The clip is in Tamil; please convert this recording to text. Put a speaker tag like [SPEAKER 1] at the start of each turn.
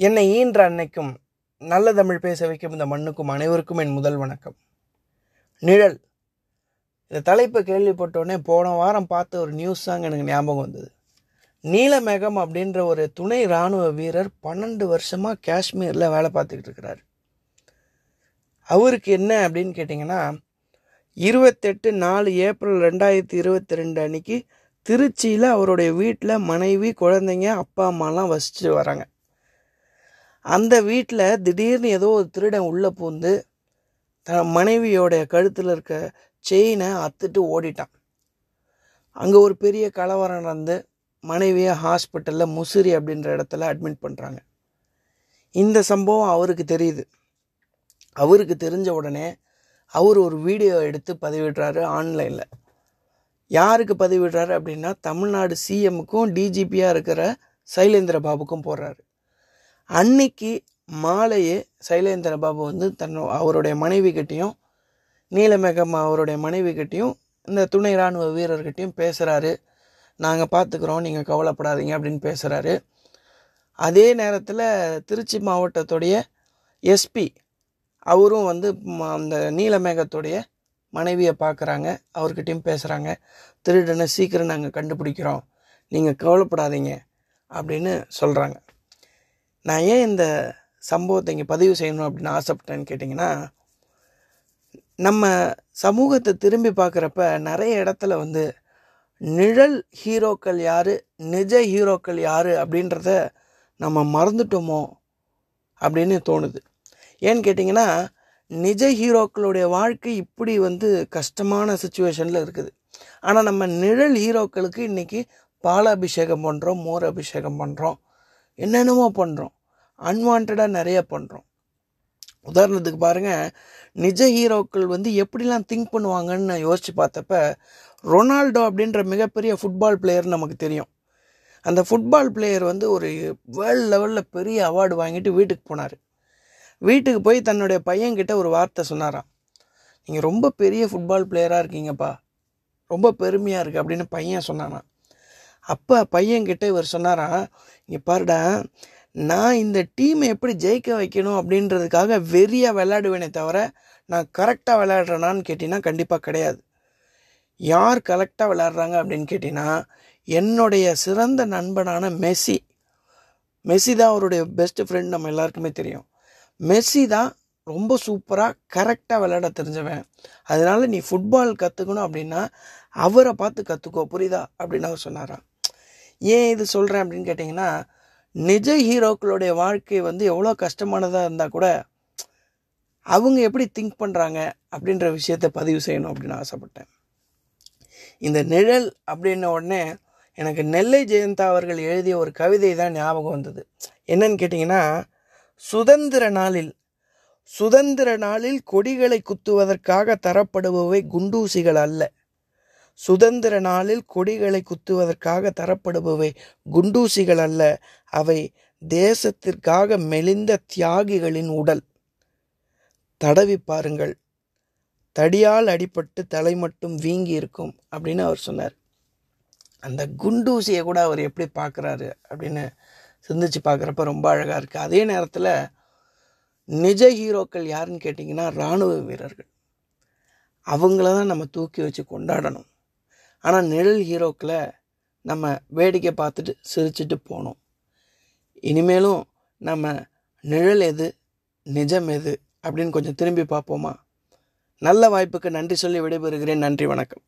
[SPEAKER 1] என்னை ஈன்ற அன்னைக்கும் நல்ல தமிழ் பேச வைக்கும் இந்த மண்ணுக்கும் அனைவருக்கும் என் முதல் வணக்கம். நிழல் இந்த தலைப்பை கேள்விப்பட்டோடனே போன வாரம் பார்த்த ஒரு நியூஸ் தாங்க எனக்கு ஞாபகம் வந்தது. நீலமேகம் அப்படின்ற ஒரு துணை இராணுவ வீரர் பன்னெண்டு வருஷமாக காஷ்மீரில் வேலை பார்த்துக்கிட்டு இருக்கிறார். அவருக்கு என்ன அப்படின்னு கேட்டிங்கன்னா இருபத்தெட்டு நாலு ஏப்ரல் ரெண்டாயிரத்தி இருபத்தி ரெண்டு அன்னைக்கு திருச்சியில் அவருடைய வீட்டில் மனைவி குழந்தைங்க அப்பா அம்மாலாம் வசிச்சு வராங்க. அந்த வீட்டில் திடீர்னு ஏதோ ஒரு திருடன் உள்ளே பூந்து தன் மனைவியோடைய கழுத்தில் இருக்க செயினை அத்துட்டு ஓடிட்டான். அங்கே ஒரு பெரிய கலவரம் நடந்து மனைவியை ஹாஸ்பிட்டலில் முசிறி அப்படின்ற இடத்துல அட்மிட் பண்ணுறாங்க இந்த சம்பவம் அவருக்கு தெரியுது. அவருக்கு தெரிஞ்ச உடனே அவர் ஒரு வீடியோ எடுத்து பதிவிடுறாரு ஆன்லைனில் யாருக்கு பதிவிடுறாரு அப்படின்னா தமிழ்நாடு சிஎம்முக்கும் டிஜிபியாக இருக்கிற சைலேந்திர பாபுக்கும் போடுறாரு அன்னைக்கு மாலையே சைலேந்திர பாபு வந்து தன்னோ அவருடைய மனைவி கிட்டேயும் நீலமேகம் அவருடைய மனைவி கிட்டேயும் இந்த துணை இராணுவ வீரர்கிட்டையும் பேசுகிறாரு நாங்கள் பார்த்துக்குறோம் நீங்கள் கவலைப்படாதீங்க அப்படின்னு பேசுகிறாரு அதே நேரத்தில் திருச்சி மாவட்டத்துடைய எஸ்பி அவரும் வந்து அந்த நீலமேகத்துடைய மனைவியை பார்க்குறாங்க அவர்கிட்டையும் பேசுகிறாங்க திருடனை சீக்கிரம் நாங்கள் கண்டுபிடிக்கிறோம். நீங்கள் கவலைப்படாதீங்க அப்படின்னு சொல்கிறாங்க நான் ஏன் இந்த சம்பவத்தை இங்கே பதிவு செய்யணும் அப்படின்னு ஆசைப்பட்டேன்னு கேட்டிங்கன்னா நம்ம சமூகத்தை திரும்பி பார்க்குறப்ப நிறைய இடத்துல வந்து நிழல் ஹீரோக்கள் யார் நிஜ ஹீரோக்கள் யார் அப்படின்றத நம்ம மறந்துட்டோமோ அப்படின்னு தோணுது. ஏன்னு கேட்டிங்கன்னா நிஜ ஹீரோக்களுடைய வாழ்க்கை இப்படி வந்து கஷ்டமான சுச்சுவேஷனில் இருக்குது. ஆனால் நம்ம நிழல் ஹீரோக்களுக்கு இன்றைக்கி பாலாபிஷேகம் பண்ணுறோம் மோர் அபிஷேகம் பண்ணுறோம் என்னென்னமோ பண்ணுறோம் அன்வான்டாக நிறைய பண்ணுறோம் உதாரணத்துக்கு பாருங்கள் நிஜ ஹீரோக்கள் வந்து எப்படிலாம் திங்க் பண்ணுவாங்கன்னு நான் யோசித்து பார்த்தப்ப ரொனால்டோ அப்படின்ற மிகப்பெரிய ஃபுட்பால் பிளேயர் நமக்கு தெரியும். அந்த ஃபுட்பால் பிளேயர் வந்து ஒரு வேர்ல்டு லெவலில் பெரிய அவார்டு வாங்கிட்டு வீட்டுக்கு போனார். வீட்டுக்கு போய் தன்னுடைய பையன்கிட்ட ஒரு வார்த்தை சொன்னாராம். நீங்கள் ரொம்ப பெரிய ஃபுட்பால் பிளேயராக இருக்கீங்கப்பா. ரொம்ப பெருமையாக இருக்குது அப்படின்னு பையன் சொன்னானா அப்போ பையன்கிட்ட இவர் சொன்னாராம் இங்கே பாருடா நான் இந்த டீமை எப்படி ஜெயிக்க வைக்கணும் அப்படின்றதுக்காக வெறியாக விளையாடுவேனே தவிர நான் கரெக்டாக விளையாடுறேனான்னு கேட்டிங்கன்னா கண்டிப்பாக கிடையாது. யார் கரெக்டாக விளையாடுறாங்க அப்படின்னு கேட்டிங்கன்னா என்னுடைய சிறந்த நண்பனான மெஸ்ஸி. மெஸ்ஸி தான் அவருடைய பெஸ்ட் ஃப்ரெண்ட் நம்ம எல்லாருக்குமே தெரியும். மெஸ்ஸி தான் ரொம்ப சூப்பராக கரெக்டாக விளையாட தெரிஞ்சவன். அதனால நீ ஃபுட்பால் கற்றுக்கணும் அப்படின்னா அவரை பார்த்து கற்றுக்கோ புரியுதா? அப்படின்னு அவர் சொன்னாரான் ஏன் இது சொல்கிறேன் அப்படின்னு கேட்டிங்கன்னா நிஜ ஹீரோக்களுடைய வாழ்க்கை வந்து எவ்வளோ கஷ்டமானதாக இருந்தால் கூட அவங்க எப்படி திங்க் பண்ணுறாங்க அப்படின்ற விஷயத்தை பதிவு செய்யணும் அப்படின்னு ஆசைப்பட்டேன். இந்த நிழல் அப்படின்ன உடனே எனக்கு நெல்லை ஜெயந்தா அவர்கள் எழுதிய ஒரு கவிதை தான் ஞாபகம் வந்தது. என்னன்னு கேட்டிங்கன்னா சுதந்திர நாளில் சுதந்திர நாளில் கொடிகளை குத்துவதற்காக தரப்படுபவை குண்டூசிகள் அல்ல. சுதந்திர நாளில் கொடிகளை குத்துவதற்காக தரப்படுபவை குண்டூசிகள் அல்ல அவை தேசத்திற்காக மெலிந்த தியாகிகளின் உடல். தடவி பாருங்கள். தடியால் அடிபட்டு தலை மட்டும் வீங்கி இருக்கும் அப்படின்னு அவர் சொன்னார். அந்த குண்டூசியை கூட அவர் எப்படி பார்க்குறாரு அப்படின்னு சிந்திச்சு பார்க்குறப்ப ரொம்ப அழகாக இருக்குது அதே நேரத்தில் நிஜ ஹீரோக்கள் யாருன்னு கேட்டிங்கன்னா இராணுவ வீரர்கள். அவங்கள தான் நம்ம தூக்கி வச்சு கொண்டாடணும். ஆனால் நிழல் ஹீரோக்களை நம்ம வேடிக்கை பார்த்துட்டு சிரிச்சிட்டு போனோம். இனிமேலும் நம்ம நிழல் எது நிஜம் எது அப்படின்னு கொஞ்சம் திரும்பி பார்ப்போமா? நல்ல வாய்ப்புக்கு நன்றி சொல்லி விடைபெறுகிறேன். நன்றி வணக்கம்.